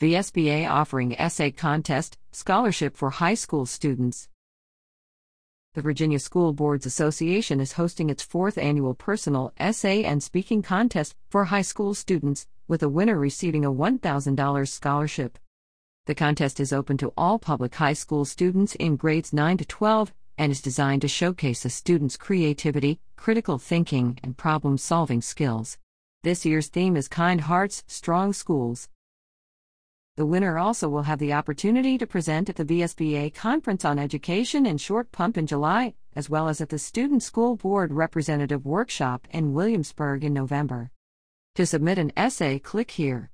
VSBA offering essay contest, scholarship for high school students. The Virginia School Boards Association is hosting its fourth annual personal essay and speaking contest for high school students, with a winner receiving a $1,000 scholarship. The contest is open to all public high school students in grades 9 to 12 and is designed to showcase a student's creativity, critical thinking, and problem solving skills. This year's theme is Kind Hearts, Strong Schools. The winner also will have the opportunity to present at the VSBA Conference on Education in Short Pump in July, as well as at the Student School Board Representative Workshop in Williamsburg in November. To submit an essay, click here.